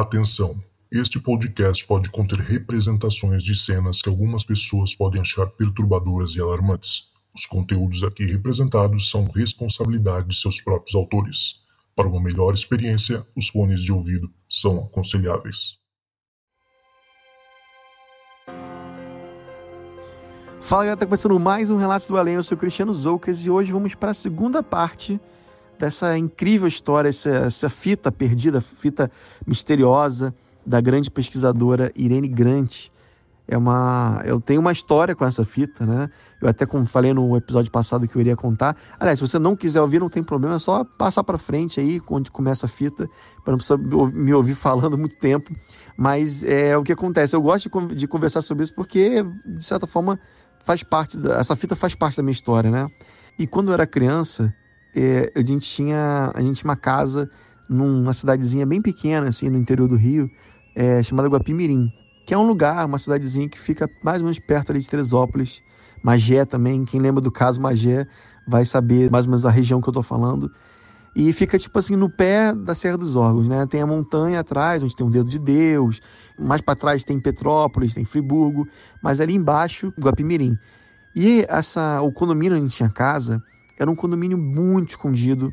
Atenção! Este podcast pode conter representações de cenas que algumas pessoas podem achar perturbadoras e alarmantes. Os conteúdos aqui representados são responsabilidade de seus próprios autores. Para uma melhor experiência, os fones de ouvido são aconselháveis. Fala galera, tá começando mais um Relatos do Além, eu sou Cristiano Zoucas e hoje vamos para a segunda parte dessa incrível história, essa, essa fita perdida, fita misteriosa da grande pesquisadora Irene Grant. É uma, eu tenho uma história com essa fita, né? Eu até como falei no episódio passado que eu iria contar. Aliás, se você não quiser ouvir, não tem problema, é só passar para frente aí, onde começa a fita, para não precisar me ouvir falando muito tempo. Mas é o que acontece. Eu gosto de, conversar sobre isso porque, de certa forma, faz parte da, essa fita faz parte da minha história, né? E quando eu era criança, é, a gente tinha a gente tinha uma casa numa cidadezinha bem pequena, assim, no interior do Rio, é, chamada Guapimirim, que é um lugar, uma cidadezinha que fica mais ou menos perto ali de Teresópolis. Magé também, quem lembra do caso Magé vai saber mais ou menos a região que eu tô falando. E fica, tipo assim, no pé da Serra dos Órgãos, né? Tem a montanha atrás, onde tem o Dedo de Deus. Mais para trás tem Petrópolis, tem Friburgo. Mas ali embaixo, Guapimirim. E essa, o condomínio onde tinha casa era um condomínio muito escondido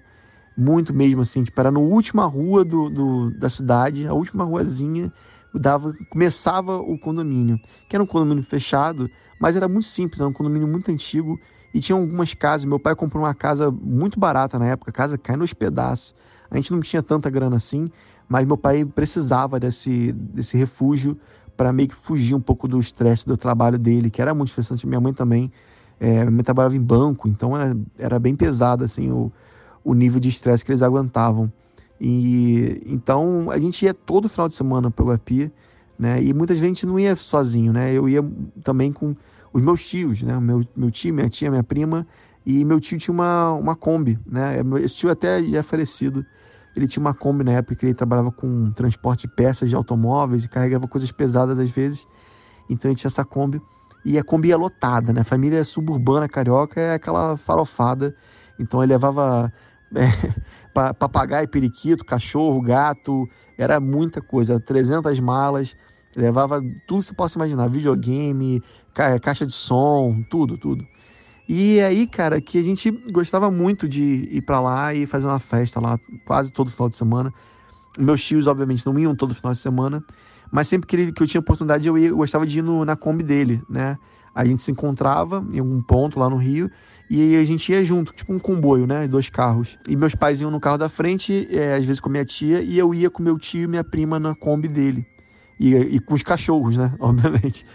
muito mesmo assim, tipo, era na última rua do, do, da cidade, a última ruazinha, dava, começava o condomínio, que era um condomínio fechado, mas era muito simples, era um condomínio muito antigo e tinha algumas casas. Meu pai comprou uma casa muito barata na época, a casa cai nos pedaços. A gente não tinha tanta grana assim, mas meu pai precisava desse, desse refúgio para meio que fugir um pouco do estresse do trabalho dele, que era muito estressante. Minha mãe também, é, minha trabalhava em banco, então era, era bem pesado assim o, o nível de estresse que eles aguentavam. E então a gente ia todo final de semana para o Guapi, né? E muitas vezes a gente não ia sozinho, né? Eu ia também com os meus tios, né? Meu, meu tio, minha tia, minha prima. E meu tio tinha uma, uma Kombi, né? Esse tio até já é falecido. Ele tinha uma Kombi na época que ele trabalhava com transporte de peças de automóveis e carregava coisas pesadas às vezes. Então ele tinha essa Kombi. E a Kombi ia lotada, né? A família suburbana carioca é aquela farofada. Então ele levava é, papagaio, periquito, cachorro, gato, era muita coisa, 300 malas, levava tudo que você possa imaginar, videogame, ca caixa de som, tudo, tudo. E aí, cara, que a gente gostava muito de ir para lá e fazer uma festa lá, quase todo final de semana. Meus tios, obviamente, não iam todo final de semana, mas sempre que, ele, que eu tinha oportunidade, eu, ia, eu gostava de ir no, na Kombi dele, né? A gente se encontrava em algum ponto lá no Rio e a gente ia junto, tipo um comboio, né? Dois carros. E meus pais iam no carro da frente, é, às vezes com minha tia, e eu ia com meu tio e minha prima na Kombi dele. E, e com os cachorros, né? Obviamente.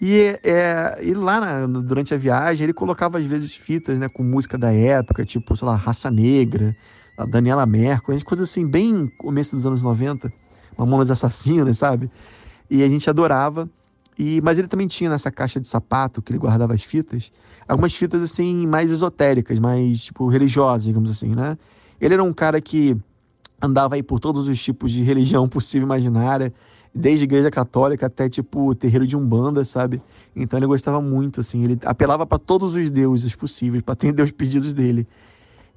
E, é, e lá na, durante a viagem, ele colocava às vezes fitas, né? Com música da época, tipo, sei lá, Raça Negra, a Daniela Mercury, coisas assim, bem começo dos anos 90. Mamonas Assassinas, sabe? E a gente adorava. E, mas ele também tinha nessa caixa de sapato que ele guardava as fitas, algumas fitas assim mais esotéricas, mais tipo religiosas, digamos assim, né? Ele era um cara que andava aí por todos os tipos de religião possível imaginária, desde igreja católica até tipo terreiro de umbanda, sabe? Então ele gostava muito assim, ele apelava para todos os deuses possíveis para atender os pedidos dele.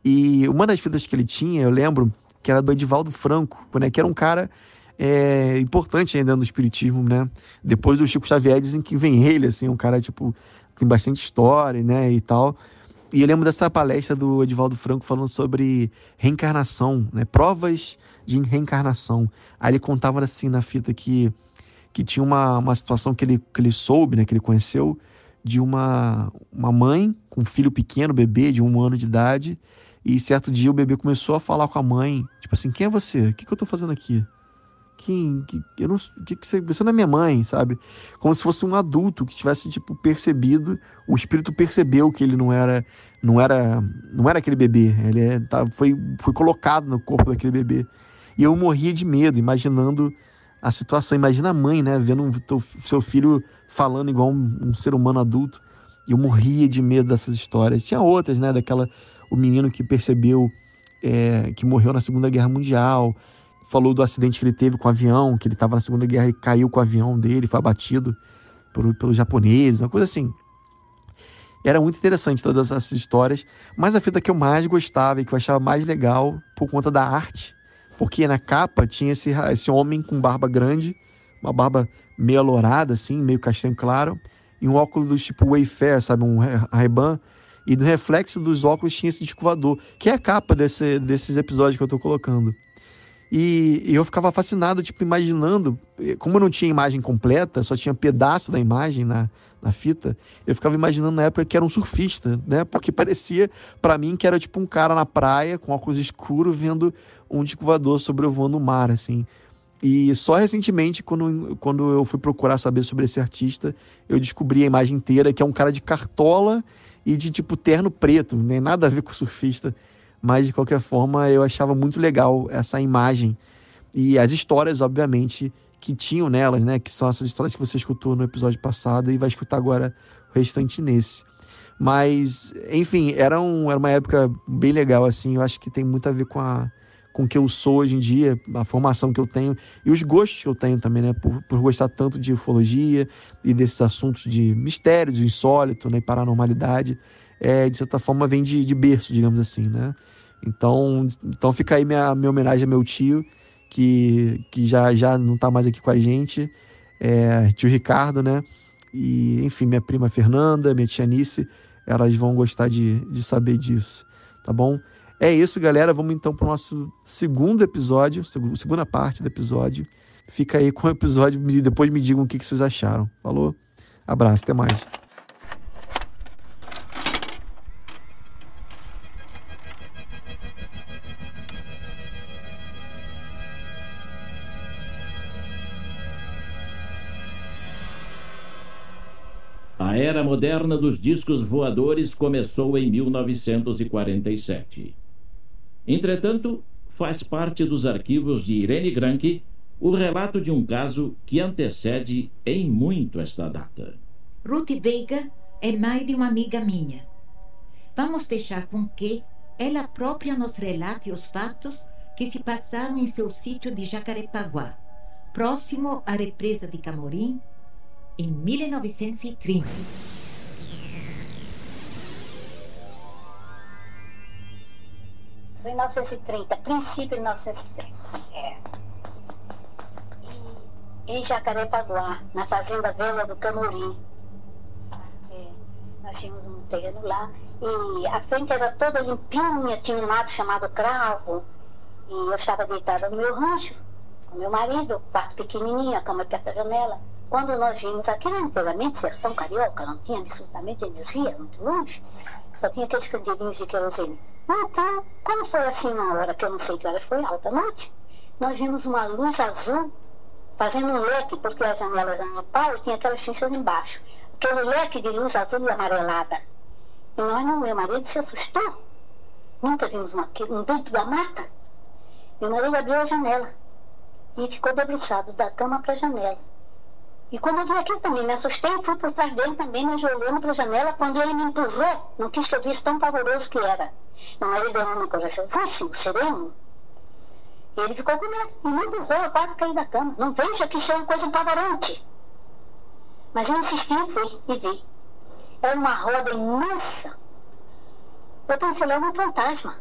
E uma das fitas que ele tinha, eu lembro, que era do Edivaldo Franco, né, que era um cara é importante ainda no espiritismo, né? Depois do Chico Xavier dizem que vem ele, assim, um cara, tipo, tem bastante história, né, e tal. E eu lembro dessa palestra do Edivaldo Franco falando sobre reencarnação, né? Provas de reencarnação. Aí ele contava assim na fita que, que tinha uma, uma situação que ele, que ele soube, né? Que ele conheceu de uma, uma mãe com um filho pequeno, bebê de um ano de idade. E certo dia o bebê começou a falar com a mãe, tipo assim, quem é você? O que, que eu tô fazendo aqui? Quem, que, eu não, que, que você, você não é minha mãe, sabe? Como se fosse um adulto que tivesse tipo percebido, o espírito percebeu que ele não era, não era, não era aquele bebê. Ele é, tá, foi, foi colocado no corpo daquele bebê. E eu morria de medo, imaginando a situação. Imagina a mãe, né, vendo um, teu, seu filho falando igual um, um ser humano adulto. E eu morria de medo dessas histórias. Tinha outras, né, daquela o menino que percebeu é, que morreu na Segunda Guerra Mundial falou do acidente que ele teve com o avião, que ele estava na Segunda Guerra e caiu com o avião dele, foi abatido por, pelos japoneses, uma coisa assim. Era muito interessante todas essas histórias, mas a fita que eu mais gostava e que eu achava mais legal por conta da arte porque na capa tinha esse, esse homem com barba grande, uma barba meio alourada, assim, meio castanho claro, e um óculos tipo Wayfair, sabe? Um Ray-Ban. E no reflexo dos óculos tinha esse disco voador, que é a capa desse, desses episódios que eu tô colocando. E, eu ficava fascinado, tipo, imaginando, como eu não tinha imagem completa, só tinha pedaço da imagem na, na fita, eu ficava imaginando na época que era um surfista, né? Porque parecia para mim que era tipo um cara na praia com óculos escuros vendo um disco sobrevoando o mar, assim. E só recentemente, quando, quando eu fui procurar saber sobre esse artista, eu descobri a imagem inteira, que é um cara de cartola e de tipo terno preto, nem nada a ver com surfista. Mas de qualquer forma, eu achava muito legal essa imagem. E as histórias, obviamente, que tinham nelas, né? Que são essas histórias que você escutou no episódio passado e vai escutar agora o restante nesse. Mas, enfim, era, um, era uma época bem legal, assim. Eu acho que tem muito a ver com a, com o que eu sou hoje em dia, a formação que eu tenho e os gostos que eu tenho também, né? Por, por gostar tanto de ufologia e desses assuntos de mistério, de insólito, né? E paranormalidade, é, de certa forma vem de, de berço, digamos assim, né? Então, então fica aí minha, minha homenagem a meu tio, que, que já, já não está mais aqui com a gente, é, tio Ricardo, né? E, enfim, minha prima Fernanda, minha tia Nice, elas vão gostar de, de saber disso, tá bom? É isso, galera. Vamos então para o nosso segundo episódio, segunda parte do episódio. Fica aí com o episódio e depois me digam o que vocês acharam. Falou? Abraço, até mais. A era moderna dos discos voadores começou em 1947. Entretanto, faz parte dos arquivos de Irene Granke o relato de um caso que antecede em muito esta data. Ruth Veiga é mãe de uma amiga minha. Vamos deixar com que ela própria nos relate os fatos que se passaram em seu sítio de Jacarepaguá, próximo à represa de Camorim, em 1930. 1930, princípio de 1930. É. E, em Jacarepaguá, na fazenda Vela do Camorim. É, nós tínhamos um terreno lá e a frente era toda limpinha, tinha um mato chamado cravo. E eu estava deitada no meu rancho, com meu marido, quarto pequenininho, a cama perto da janela. Quando nós vimos aquilo antigamente, sertão carioca, não tinha absolutamente energia, muito longe, só tinha aqueles candelinhos de querosene. Então, como foi assim na hora, que eu não sei que hora foi, alta noite, nós vimos uma luz azul fazendo um leque, porque as janelas eram no pau e tinha aquelas fichas embaixo. Aquele leque de luz azul e amarelada. E nós, não, meu marido se assustou. Nunca vimos uma, um dentro da mata. Meu marido abriu a janela e ficou debruçado da cama para a janela. E quando eu vi aquilo também, me assustei e fui por trás dele também, me olhando para a janela. Quando ele me empurrou, não quis que eu visse tão pavoroso que era. Meu marido era um homem corajosíssimo, sereno. E ele ficou com medo e me empurrou, eu quase caí da cama. Não veja que isso é uma coisa apavorante. Mas eu insisti e fui, e vi. Era uma roda imensa. Eu pensei logo um fantasma.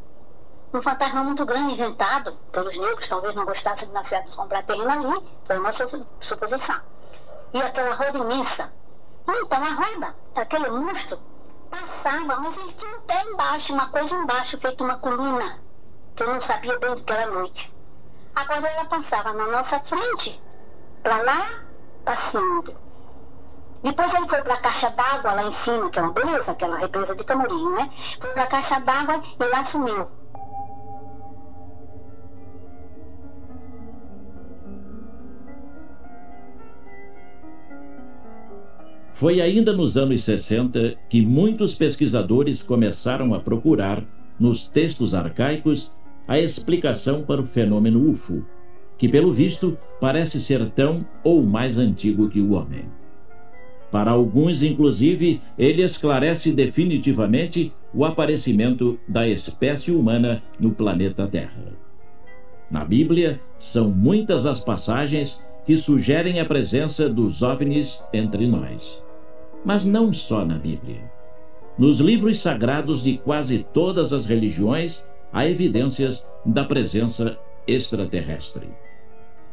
Um fantasma muito grande, inventado pelos negros, talvez não gostassem de nascer comprar terreno ali. Foi uma suposição e aquela roda imensa. Então a roda, aquele monstro, passava, mas ele tinha um pé embaixo, uma coisa embaixo, feita uma coluna, que eu não sabia bem do que era noite. Agora ela passava na nossa frente, para lá, passando. Depois ele foi para a caixa d'água lá em cima, que é uma beleza, aquela represa de Camorim, né? Foi para a caixa d'água e lá sumiu. Foi ainda nos anos 60 que muitos pesquisadores começaram a procurar, nos textos arcaicos, a explicação para o fenômeno UFO, que, pelo visto, parece ser tão ou mais antigo que o homem. Para alguns, inclusive, ele esclarece definitivamente o aparecimento da espécie humana no planeta Terra. Na Bíblia, são muitas as passagens que sugerem a presença dos OVNIs entre nós mas não só na Bíblia. Nos livros sagrados de quase todas as religiões há evidências da presença extraterrestre.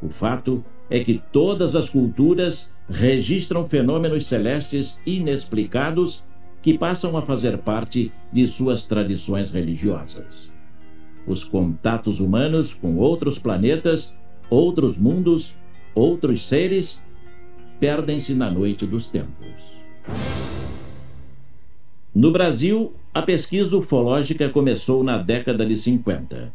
O fato é que todas as culturas registram fenômenos celestes inexplicados que passam a fazer parte de suas tradições religiosas. Os contatos humanos com outros planetas, outros mundos, outros seres perdem-se na noite dos tempos. No Brasil, a pesquisa ufológica começou na década de 50,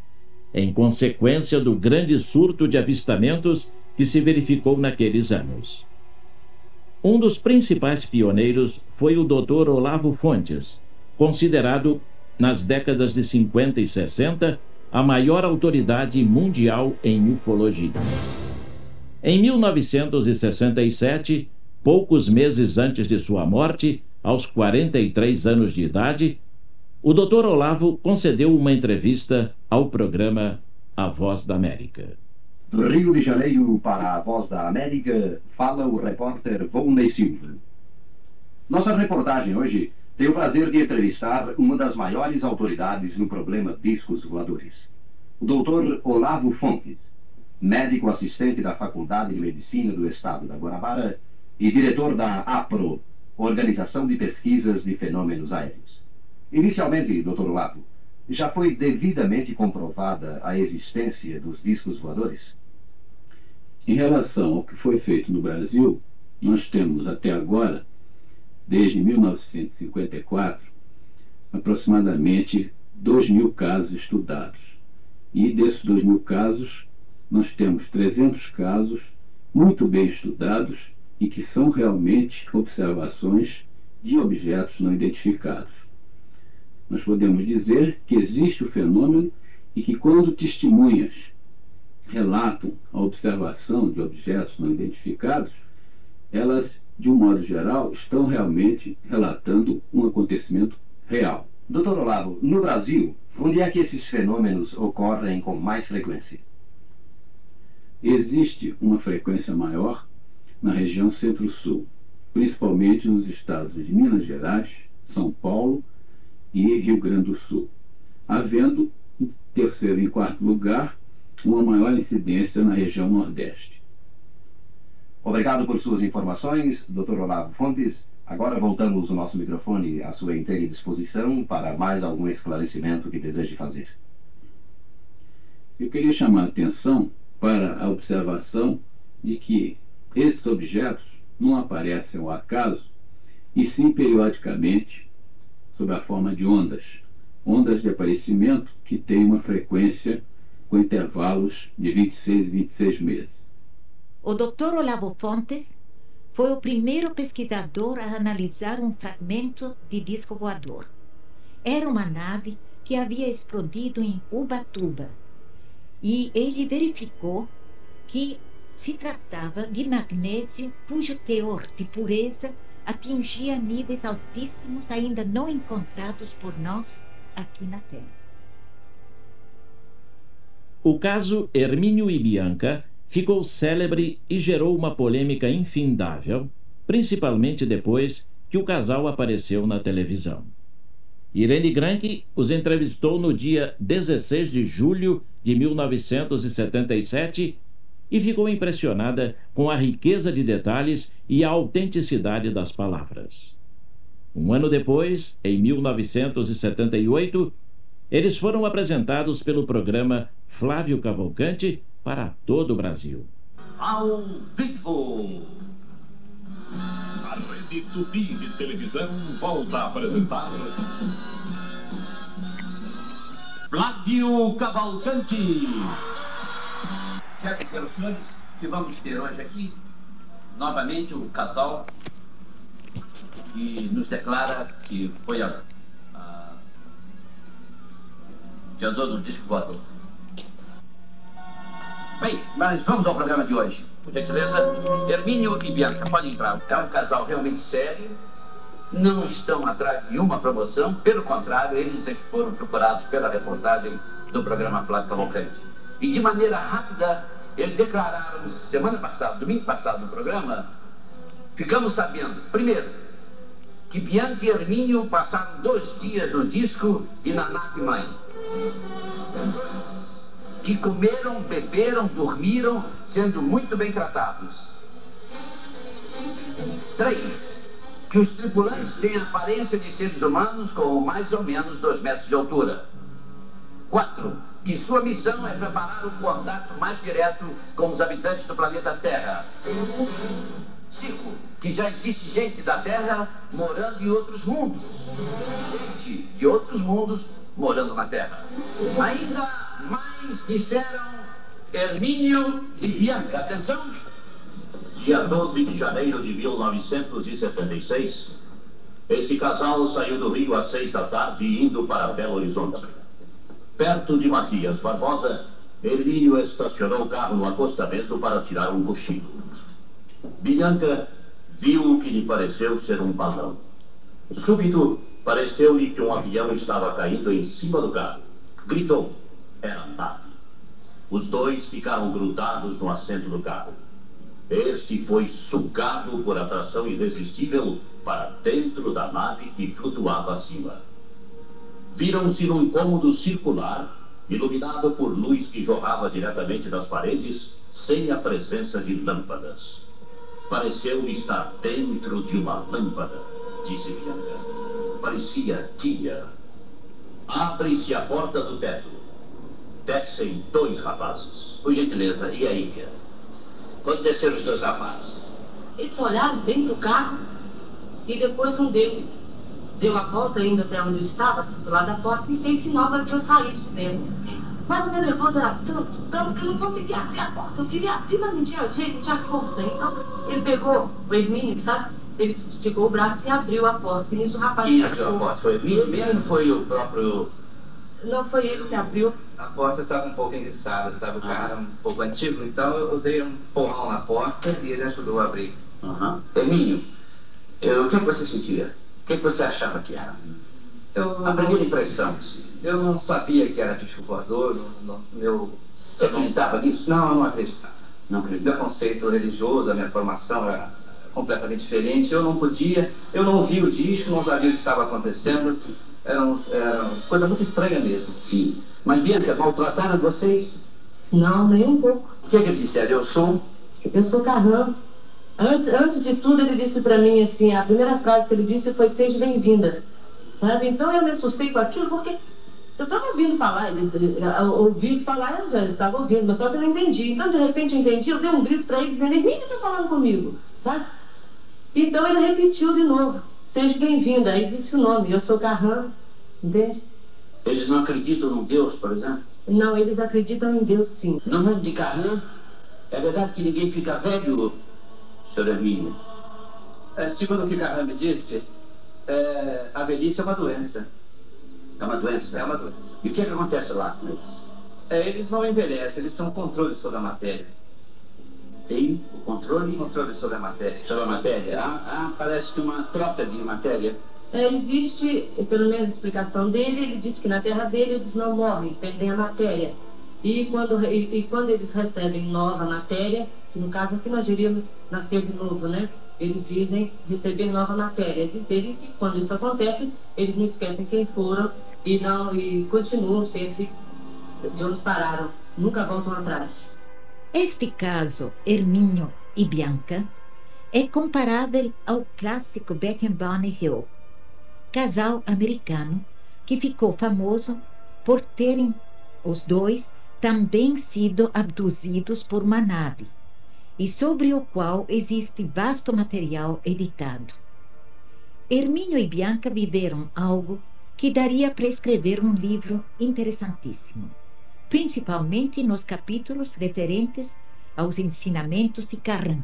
em consequência do grande surto de avistamentos que se verificou naqueles anos. Um dos principais pioneiros foi o Dr. Olavo Fontes, considerado, nas décadas de 50 e 60, a maior autoridade mundial em ufologia. Em 1967, poucos meses antes de sua morte, aos 43 anos de idade, o Dr. Olavo concedeu uma entrevista ao programa A Voz da América. Do Rio de Janeiro para a Voz da América, fala o repórter Volney Silva. Nossa reportagem hoje tem o prazer de entrevistar uma das maiores autoridades no problema discos voadores, o Dr. Olavo Fontes, médico assistente da Faculdade de Medicina do Estado da Guanabara e diretor da APRO, Organização de Pesquisas de Fenômenos Aéreos. Inicialmente, Dr. Olavo, já foi devidamente comprovada a existência dos discos voadores? Em relação ao que foi feito no Brasil, nós temos até agora, desde 1954, aproximadamente 2 mil casos estudados. E desses 2 mil casos, nós temos 300 casos muito bem estudados e que são realmente observações de objetos não identificados nós podemos dizer que existe o fenômeno e que quando testemunhas relatam a observação de objetos não identificados, elas, de um modo geral, estão realmente relatando um acontecimento real. Doutor Olavo, no Brasil, onde é que esses fenômenos ocorrem com mais frequência? Existe uma frequência maior na região centro-sul, principalmente nos estados de Minas Gerais, São Paulo, e Rio Grande do Sul, havendo, em terceiro e quarto lugar, uma maior incidência na região Nordeste. Obrigado por suas informações, Dr. Olavo Fontes. Agora voltamos o nosso microfone à sua inteira disposição para mais algum esclarecimento que deseje fazer. Eu queria chamar a atenção para a observação de que esses objetos não aparecem ao acaso, e sim periodicamente sob a forma de ondas, ondas de aparecimento que têm uma frequência com intervalos de 26 e 26 meses. O Dr. Olavo Fontes foi o primeiro pesquisador a analisar um fragmento de disco voador. Era uma nave que havia explodido em Ubatuba e ele verificou que se tratava de magnésio cujo teor de pureza atingia níveis altíssimos ainda não encontrados por nós aqui na Terra. O caso Hermínio e Bianca ficou célebre e gerou uma polêmica infindável, principalmente depois que o casal apareceu na televisão. Irene Granke os entrevistou no dia 16 de julho de 1977 e ficou impressionada com a riqueza de detalhes e a autenticidade das palavras. Um ano depois, em 1978, eles foram apresentados pelo programa Flávio Cavalcante para todo o Brasil. Ao vivo! A rede Tupi de televisão volta a apresentar. Flávio Cavalcante! Dizer aos senhores que vamos ter hoje aqui, novamente, o casal que nos declara que foi a, a criador do disco voador. Bem, mas vamos ao programa de hoje. Por gentileza, Hermínio e Bianca, podem entrar. É um casal realmente sério, não estão atrás de nenhuma promoção, pelo contrário, eles foram procurados pela reportagem do programa Flávio Cavalcante. E de maneira rápida, eles declararam semana passada, domingo passado no programa, ficamos sabendo, primeiro, que Bianca e Hermínio passaram dois dias no disco e na nave mãe. que comeram, beberam, dormiram, sendo muito bem tratados. Três, que os tripulantes têm a aparência de seres humanos com mais ou menos dois metros de altura. Quatro, que sua missão é preparar um contato mais direto com os habitantes do planeta Terra. Cinco, que já existe gente da Terra morando em outros mundos. Gente de outros mundos morando na Terra. Ainda mais disseram Hermínio e Bianca. Atenção! Dia 12 de janeiro de 1976, esse casal saiu do Rio às seis da tarde indo para Belo Horizonte. Perto de Matias Barbosa, Hermínio estacionou o carro no acostamento para tirar um cochilo. Bianca viu o que lhe pareceu ser um balão. Súbito, pareceu-lhe que um avião estava caindo em cima do carro. Gritou. Era nave. Os dois ficaram grudados no assento do carro. Este foi sugado por atração irresistível para dentro da nave que flutuava acima. Viram-se num cômodo circular, iluminado por luz que jorrava diretamente das paredes, sem a presença de lâmpadas. Pareceu-me estar dentro de uma lâmpada, disse Bianca. Parecia dia. Abre-se a porta do teto. Descem dois rapazes. Por gentileza, e aí, Tia? Quando desceram os dois rapazes? Eles olharam dentro do carro e depois um deles deu a volta ainda até onde eu estava, do lado da porta, e fez sinal para que eu saísse dentro. Mas o meu nervoso era tanto, tanto que eu não conseguia abrir a porta. Eu queria abrir, mas não tinha jeito, não tinha força. Então, ele pegou o Hermínio, sabe? Ele esticou o braço e abriu a porta. E nisso o rapaz... Quem abriu a porta? Foi o Hermínio mesmo ou foi o próprio... Não, foi ele que abriu. A porta estava um pouco enguiçada, estava o carro um pouco antigo, então eu dei um porrão na porta e ele ajudou a abrir. Uhum. Hermínio, eu, o que você sentia? O que você achava que era? Eu, A primeira impressão, eu não sabia que era disco voador, não, não, meu... Acreditava nisso? Não, eu não acreditava. Não Meu acreditava. conceito religioso, a minha formação era completamente diferente. Eu não podia, eu não ouvia o disco, não sabia o que estava acontecendo. Era, um, era uma coisa muito estranha mesmo. Sim. Mas, Bianca, maltrataram vocês? Não, nem um pouco. O que é que eles disseram? Eu sou... Eu sou Carrão. Antes, antes de tudo, ele disse pra mim assim, a primeira frase que ele disse foi seja bem-vinda. Sabe? Então eu me assustei com aquilo porque eu estava ouvindo falar, ouvi falar, eu já estava ouvindo, mas só que eu não entendi. Então, de repente, eu entendi, eu dei um grito para ele, dizendo, ele está falando comigo, sabe? Então ele repetiu de novo, seja bem-vinda, aí disse o nome, eu sou Carrão, entende? Eles não acreditam num Deus, por exemplo? Não, eles acreditam em Deus sim. No mundo de Carrã, é verdade que ninguém fica velho, senhor Hermínio? É, segundo o que Carran me disse, é, a velhice é uma doença. É uma doença? É uma doença. E o que, é que acontece lá com eles? É, eles não envelhecem, eles têm um controle sobre a matéria. Tem o controle Controle sobre a matéria. sobre a matéria? Ah, ah, parece que uma troca de matéria. É, existe, pelo menos a explicação dele, ele disse que na terra dele eles não morrem, perdem a matéria. E quando, e, e quando eles recebem nova matéria, no caso aqui nós diríamos nascer de novo, né? Eles dizem receber nova matéria. Dizem que quando isso acontece, eles não esquecem quem foram e, não, e continuam sempre de onde pararam, nunca voltam atrás. Este caso, Hermínio e Bianca, é comparável ao clássico Beckenbauer Hill, casal americano que ficou famoso por terem os dois também sido abduzidos por uma nave e sobre o qual existe vasto material editado. Hermínio e Bianca viveram algo que daria para escrever um livro interessantíssimo, principalmente nos capítulos referentes aos ensinamentos de Carran.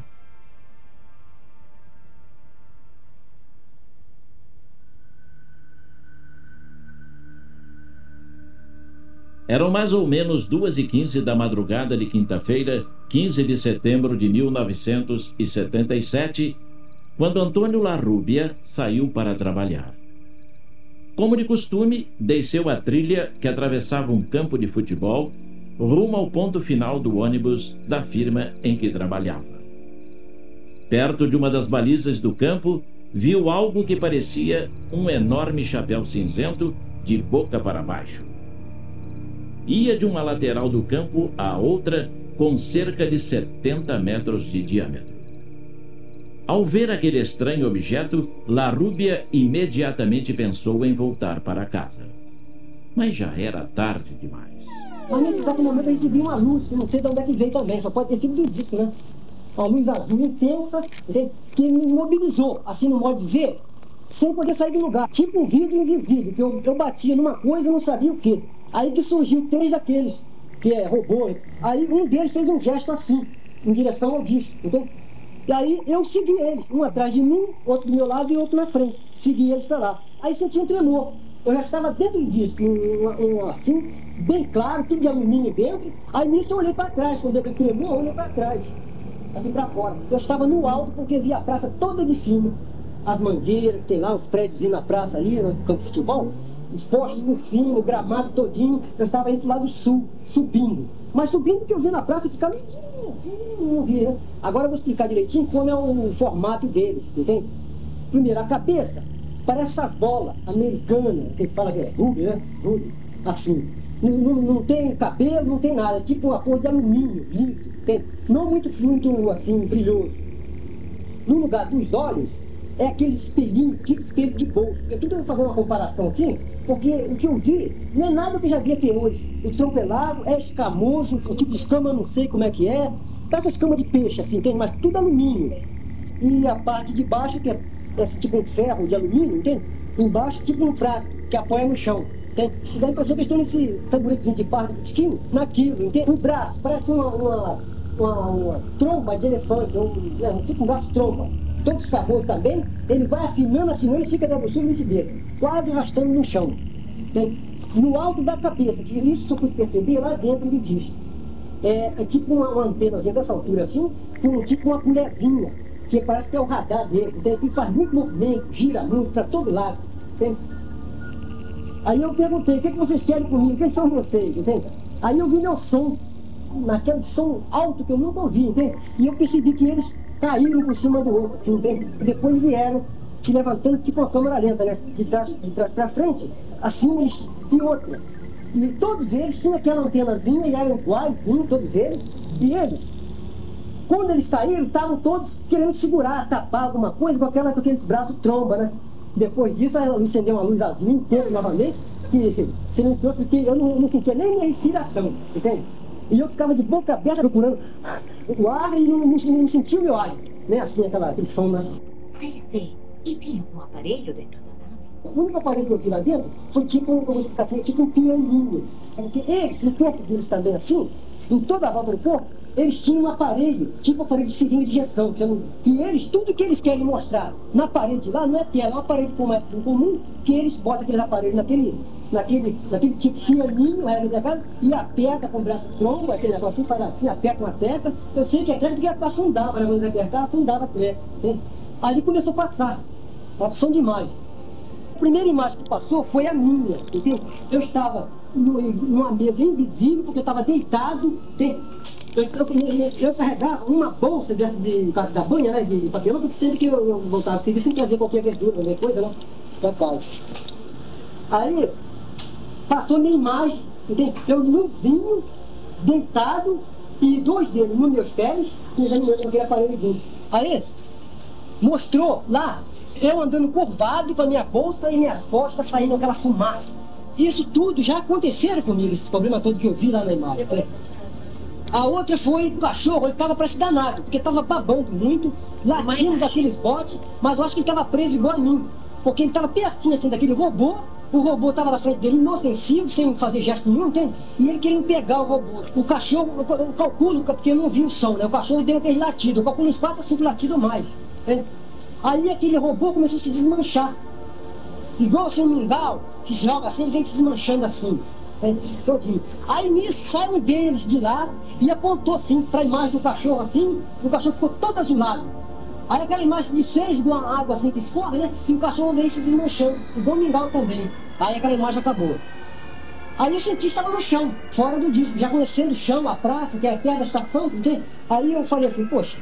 Eram mais ou menos duas e quinze da madrugada de quinta-feira, 15 de setembro de 1977, quando Antônio Larrúbia saiu para trabalhar. Como de costume, desceu a trilha que atravessava um campo de futebol rumo ao ponto final do ônibus da firma em que trabalhava. Perto de uma das balizas do campo, viu algo que parecia um enorme chapéu cinzento de boca para baixo. Ia de uma lateral do campo à outra com cerca de 70 metros de diâmetro. Ao ver aquele estranho objeto, La Rúbia imediatamente pensou em voltar para casa. Mas já era tarde demais. Mas nesse exato momento gente viu uma luz, que não sei de onde é que veio também, só pode ter sido do disco, né? Uma luz azul intensa, que me mobilizou, assim no modo de dizer, sem poder sair do lugar. Tipo um vidro invisível, que eu, eu batia numa coisa e não sabia o quê. Aí que surgiu três daqueles, que é robô. Aí um deles fez um gesto assim, em direção ao disco, entendeu? E aí eu segui eles, um atrás de mim, outro do meu lado e outro na frente. Segui eles para lá. Aí senti um tremor. Eu já estava dentro do disco, um, um, assim, bem claro, tudo de alumínio dentro. Aí nisso eu olhei para trás, quando eu tremor, eu olhei para trás, assim para fora. Eu estava no alto porque via a praça toda de cima. As mangueiras, tem lá os prédios na praça ali, no campo de futebol, os postes por cima, o gramado todinho. Eu estava indo lá do sul, subindo. Mas subindo que eu vi na praça não vi, né? Agora eu vou explicar direitinho como é o formato deles, entende? Primeiro, a cabeça parece essa bola americana, que fala que é ruby, né? Ruby, assim. Não, não, não, tem cabelo, não tem nada, tipo uma cor de alumínio, liso, tem, não muito, muito assim, brilhoso. No lugar dos olhos, é aquele espelhinho, tipo espelho de bolso. Eu estou fazer uma comparação assim, porque o que eu vi não é nada que já vi até hoje. O tronco é largo, é escamoso, o tipo de escama não sei como é que é. Parece escama de peixe, assim, tem, mas tudo alumínio. E a parte de baixo, que é esse tipo de ferro de alumínio, entende? Embaixo, tipo um prato, que apoia no chão. Entende? E daí você estão nesse tamboretezinho de barro de tiquinho, naquilo, entende? Um braço, parece uma, uma, uma, uma tromba de elefante, um, é, tipo um braço tromba todo sabor também, ele vai afinando, afinando e fica debruçando nesse dedo, quase arrastando no chão. Tem, no alto da cabeça, que isso eu pude perceber lá dentro do disco. É, é tipo uma, uma antena dessa altura assim, com tipo uma colherzinha, que parece que é o radar dele, tem, que faz muito movimento, gira muito para todo lado. Tem. Aí eu perguntei, o que, é que vocês querem comigo? Quem são vocês? Entende? Aí eu vi meu som, naquele som alto que eu nunca ouvi, entende? E eu percebi que eles caíram por cima do outro, assim, depois vieram se levantando tipo uma câmera lenta, né? De trás, de trás pra frente, assim eles, e outra. E todos eles tinham aquela antenazinha e eram iguaizinhos, todos eles. E eles, quando eles saíram, estavam todos querendo segurar, tapar alguma coisa com, aquela, com aqueles braços tromba, né? Depois disso, ela acendeu uma luz azul inteira novamente, que silenciou, porque eu não, não sentia nem minha respiração, entende? E eu ficava de boca aberta procurando o ar e não, não, não sentia o meu ar. Né? Assim, aquela, aquele som, né? E tinha um aparelho dentro da nave? O único aparelho que eu vi lá dentro foi tipo, um, assim, tipo um pianinho. Porque eles, no corpo deles também assim, em toda a volta do corpo, eles tinham um aparelho, tipo aparelho de seringa de injeção. E eles, tudo que eles querem mostrar na parede lá, não é tela, é um aparelho comum, que eles botam aquele aparelho naquele naquele, naquele tipo fianinho, era delegado, e aperta com o braço tronco, aquele negócio assim, faz assim, aperta uma tecla. Eu sei que é tecla porque afundava, né? Quando apertar, afundava a tecla. Ali começou a passar, opção demais. A primeira imagem que passou foi a minha, entende? Eu estava numa mesa invisível, porque eu estava deitado, entende? Eu, eu, eu, carregava uma bolsa de, de, de, da banha, né, de papelão, porque sempre que eu, eu voltava a serviço, eu trazia qualquer verdura, qualquer coisa, né, pra casa. Aí, passou minha imagem, entende? Eu nuzinho, deitado, e dois dedos nos meus pés, pisando naquele aparelhozinho. Aí, mostrou lá, eu andando curvado com a minha bolsa e minhas costas saindo aquela fumaça. Isso tudo já aconteceram comigo, esse problema todo que eu vi lá na imagem. A outra foi o cachorro, ele estava parece danado, porque estava babando muito, latindo daqueles botes, mas eu acho que ele estava preso igual a mim, porque ele estava pertinho assim daquele robô, o robô estava na frente dele inofensivo, sem fazer gesto nenhum, entende? E ele queria pegar o robô. O cachorro, eu calculo, porque eu não vi o som, né? O cachorro deu aquele latido, eu calculo uns 4 a 5 latidos mais. Entende? Aí aquele robô começou a se desmanchar. Igual assim um mingau, que joga assim, ele vem se desmanchando assim. Todinho. Aí nisso sai um deles de lá e apontou assim para a imagem do cachorro assim, o cachorro ficou todo azulado. Aí aquela imagem de seis de uma água assim que escorre, né? E o cachorro veio se desmanchando. O domingal também. Aí aquela imagem acabou. Aí o cientista estava no chão, fora do disco, já conhecendo o chão, a praça, que é perto da estação, entende? Aí eu falei assim, poxa,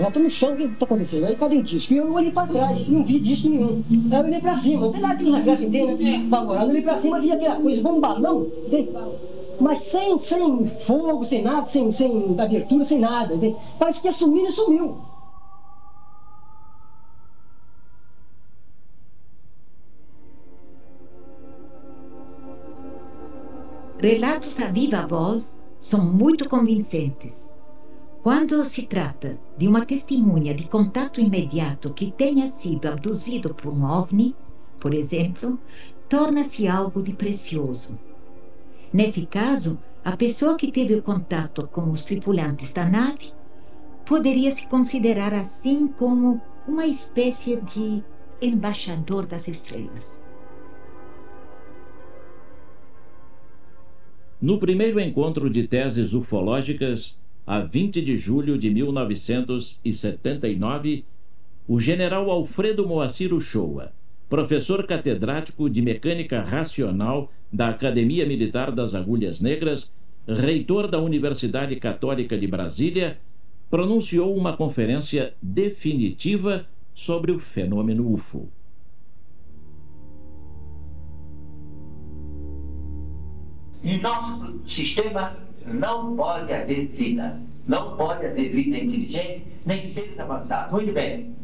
Já tô no chão, o que tá acontecendo? Aí cadê o disco? E eu olhei pra trás, não vi disco nenhum. Aí eu olhei pra cima, sei lá, aquele reflexo inteiro, né? Apavorado, olhei pra cima, vi aquela coisa, como balão, entendeu? mas sem, sem fogo, sem nada, sem, sem abertura, sem nada. Entendeu? Parece que ia sumir e sumiu. Relatos a viva voz são muito convincentes. Quando se trata de uma testemunha de contato imediato que tenha sido abduzido por um OVNI, por exemplo, torna-se algo de precioso. Nesse caso, a pessoa que teve o contato com os tripulantes da nave poderia se considerar assim como uma espécie de embaixador das estrelas. No primeiro encontro de teses ufológicas, a 20 de julho de 1979, o general Alfredo Moacir Uchoa, professor catedrático de Mecânica Racional da Academia Militar das Agulhas Negras, reitor da Universidade Católica de Brasília, pronunciou uma conferência definitiva sobre o fenômeno UFO. Nosso sistema não pode haver vida. Não pode haver vida inteligente, nem seres avançados. Muito bem.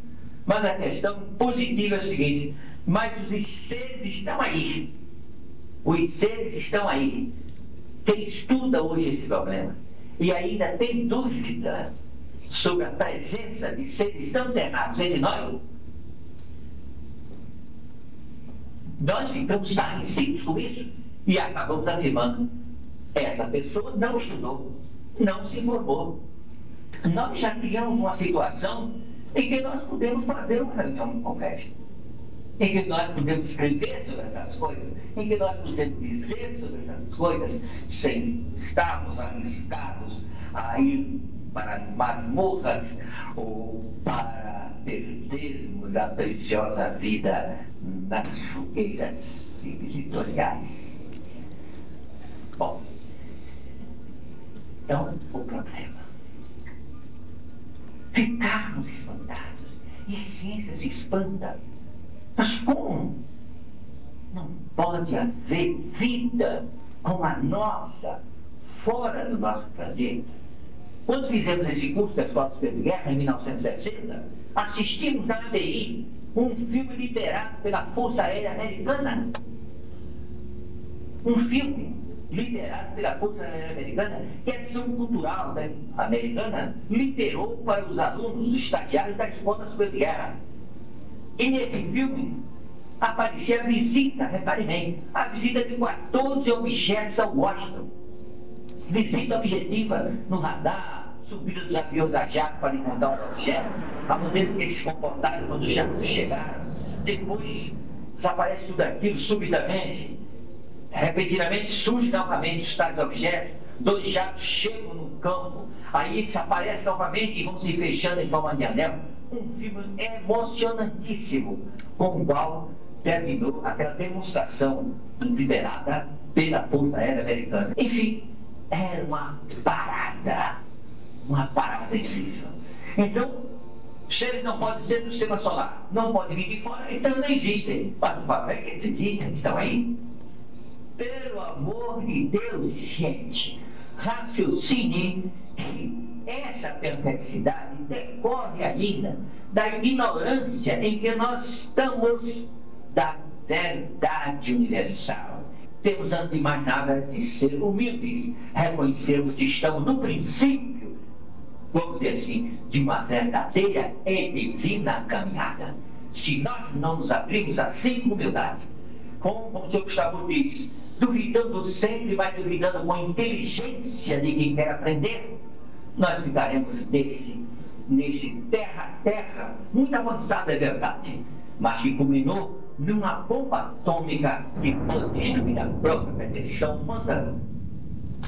Mas a questão positiva é a seguinte: mas os seres estão aí. Os seres estão aí. Quem estuda hoje esse problema e ainda tem dúvida sobre a presença de seres tão ternados entre nós, nós ficamos estarrecidos com isso e acabamos afirmando: essa pessoa não estudou, não se informou. Nós já criamos uma situação em que nós podemos fazer uma reunião no Congresso em que nós podemos escrever sobre essas coisas, em que nós podemos dizer sobre essas coisas, sem estarmos arriscados a ir para as masmorras ou para perdermos a preciosa vida nas fogueiras inquisitoriais. Bom, então o problema. Ficarmos espantados e a ciência se espanta mas como? Não pode haver vida como a nossa fora do nosso planeta. Quando fizemos esse curso das fotos de guerra em 1960, assistimos na ADI um filme liderado pela Força Aérea Americana. Um filme liderado pela Força Aérea Americana, que a ação cultural americana liberou para os alunos, os estagiários da Escola Superior e nesse filme aparecia a visita, repare bem, a visita de 14 objetos ao Washington. Visita objetiva no radar, subida dos aviões a jato para encontrar os objetos, a maneira que eles se comportaram quando os jatos chegaram. Depois desaparece tudo aquilo subitamente. Repentinamente surge novamente os tais objetos, dois jatos chegam no campo, aí eles aparecem novamente e vão se fechando em forma de anel um filme emocionantíssimo, com o qual terminou aquela demonstração liberada pela Força Aérea Americana. Enfim, era uma parada, uma parada incrível. Então, se ele não pode ser do sistema solar, não pode vir de fora, então não existem. Mas o papel que eles existem, estão aí. Pelo amor de Deus, gente, raciocine que essa perplexidade decorre ainda da ignorância em que nós estamos da verdade universal. Temos, antes de mais nada, de ser humildes, reconhecermos que estamos no princípio, vamos dizer assim, de uma verdadeira e divina caminhada. Se nós não nos abrimos assim com humildade, como o senhor Gustavo diz, duvidando sempre, mas duvidando com inteligência de quem quer aprender, nós ficaremos nesse, nesse terra-terra muito avançado, é verdade, mas que culminou numa bomba atômica que pode destruir a própria pretensão humana,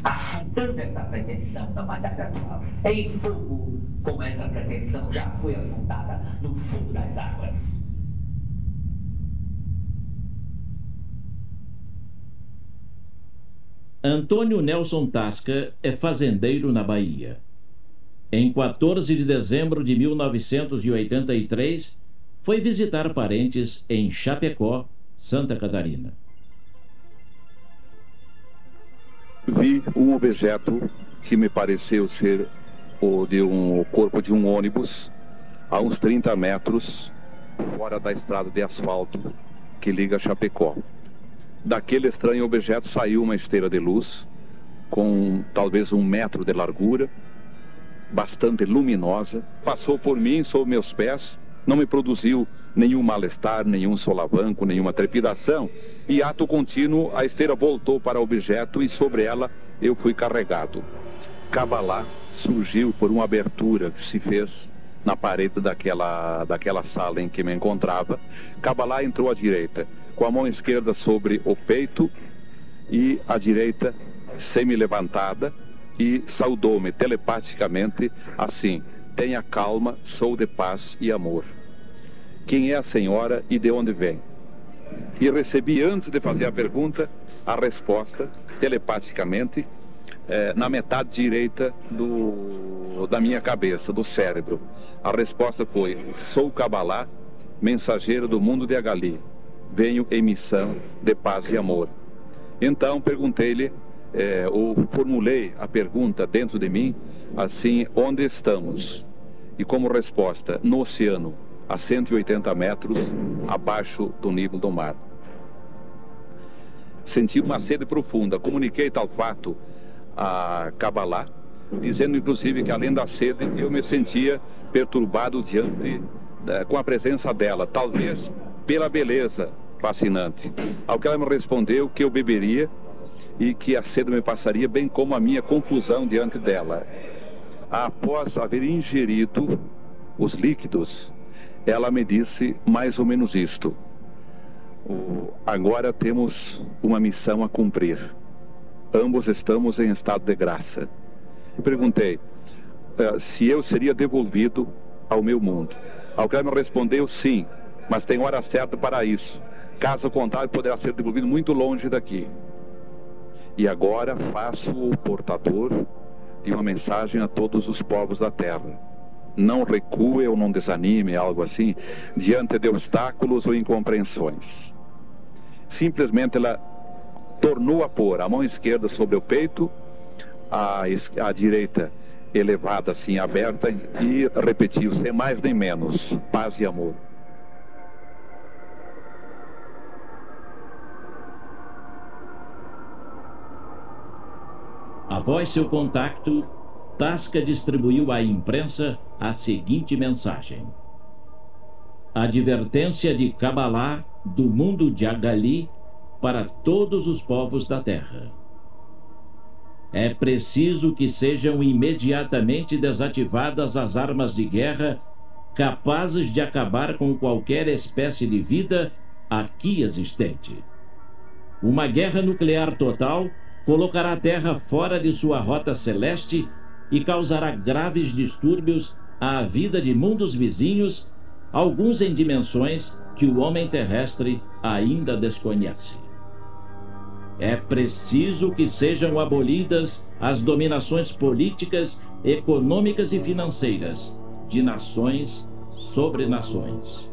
afundando essa pretensão da humanidade atual em fogo, como essa pretensão já foi afundada no fundo das águas. Antônio Nelson Tasca é fazendeiro na Bahia. em 14 de dezembro de 1983, foi visitar parentes em Chapecó, Santa Catarina. Vi um objeto que me pareceu ser o de um o corpo de um ônibus a uns 30 metros fora da estrada de asfalto que liga Chapecó. Daquele estranho objeto saiu uma esteira de luz com talvez um metro de largura bastante luminosa, passou por mim, sob meus pés, não me produziu nenhum mal-estar, nenhum solavanco, nenhuma trepidação, e ato contínuo a esteira voltou para o objeto e sobre ela eu fui carregado. Cabalá surgiu por uma abertura que se fez na parede daquela, daquela sala em que me encontrava. Cabalá entrou à direita, com a mão esquerda sobre o peito e a direita semi-levantada, e saudou-me telepaticamente assim: Tenha calma, sou de paz e amor. Quem é a senhora e de onde vem? E recebi, antes de fazer a pergunta, a resposta telepaticamente eh, na metade direita do, da minha cabeça, do cérebro. A resposta foi: Sou Cabalá, mensageiro do mundo de Agali. Venho em missão de paz e amor. Então perguntei-lhe é, ou formulei a pergunta dentro de mim assim: onde estamos? E como resposta, no oceano, a 180 metros abaixo do nível do mar. Senti uma sede profunda, comuniquei tal fato a Kabbalah, dizendo inclusive que além da sede eu me sentia perturbado diante com a presença dela, talvez pela beleza fascinante. Ao que ela me respondeu que eu beberia e que a sede me passaria, bem como a minha confusão diante dela. Após haver ingerido os líquidos, ela me disse mais ou menos isto. Agora temos uma missão a cumprir. Ambos estamos em estado de graça. Perguntei uh, se eu seria devolvido ao meu mundo. Ela me respondeu sim, mas tem hora certa para isso. Caso contrário, poderá ser devolvido muito longe daqui. E agora faço o portador de uma mensagem a todos os povos da terra. Não recue ou não desanime, algo assim, diante de obstáculos ou incompreensões. Simplesmente ela tornou a pôr a mão esquerda sobre o peito, a, a direita elevada assim, aberta, e repetiu, sem mais nem menos, paz e amor. Após seu contacto, Tasca distribuiu à imprensa a seguinte mensagem: Advertência de Kabbalah do mundo de Agali para todos os povos da terra. É preciso que sejam imediatamente desativadas as armas de guerra capazes de acabar com qualquer espécie de vida aqui existente. Uma guerra nuclear total colocará a Terra fora de sua rota celeste e causará graves distúrbios à vida de mundos vizinhos, alguns em dimensões que o homem terrestre ainda desconhece. É preciso que sejam abolidas as dominações políticas, econômicas e financeiras de nações sobre nações.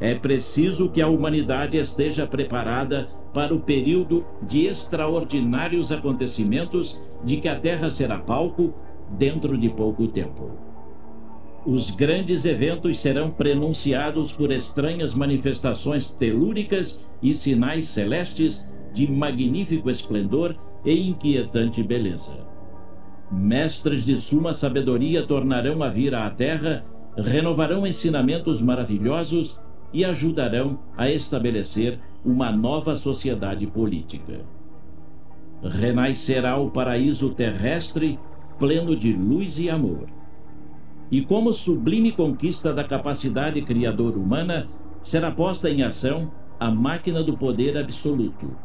É preciso que a humanidade esteja preparada para o período de extraordinários acontecimentos de que a Terra será palco dentro de pouco tempo. Os grandes eventos serão prenunciados por estranhas manifestações telúricas e sinais celestes de magnífico esplendor e inquietante beleza. Mestres de suma sabedoria tornarão a vir à Terra, renovarão ensinamentos maravilhosos e ajudarão a estabelecer uma nova sociedade política. Renascerá o paraíso terrestre pleno de luz e amor. E como sublime conquista da capacidade criadora humana, será posta em ação a máquina do poder absoluto,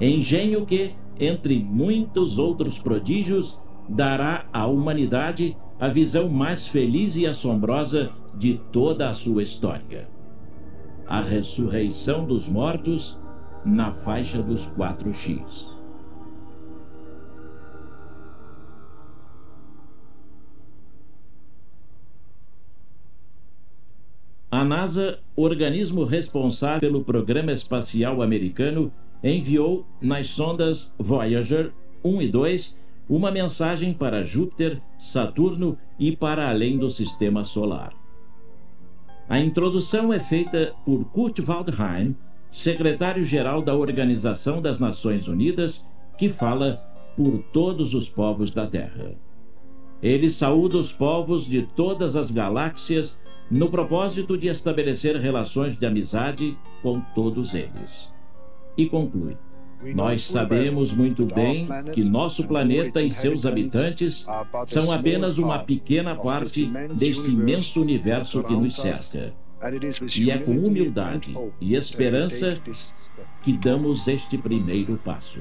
engenho que, entre muitos outros prodígios, dará à humanidade a visão mais feliz e assombrosa de toda a sua história. A ressurreição dos mortos na faixa dos 4x. A NASA, organismo responsável pelo programa espacial americano, enviou nas sondas Voyager 1 e 2 uma mensagem para Júpiter, Saturno e para além do sistema solar. A introdução é feita por Kurt Waldheim, secretário-geral da Organização das Nações Unidas, que fala por todos os povos da Terra. Ele saúda os povos de todas as galáxias no propósito de estabelecer relações de amizade com todos eles. E conclui: Nós sabemos muito bem que nosso planeta e seus habitantes são apenas uma pequena parte deste imenso universo que nos cerca. E é com humildade e esperança que damos este primeiro passo.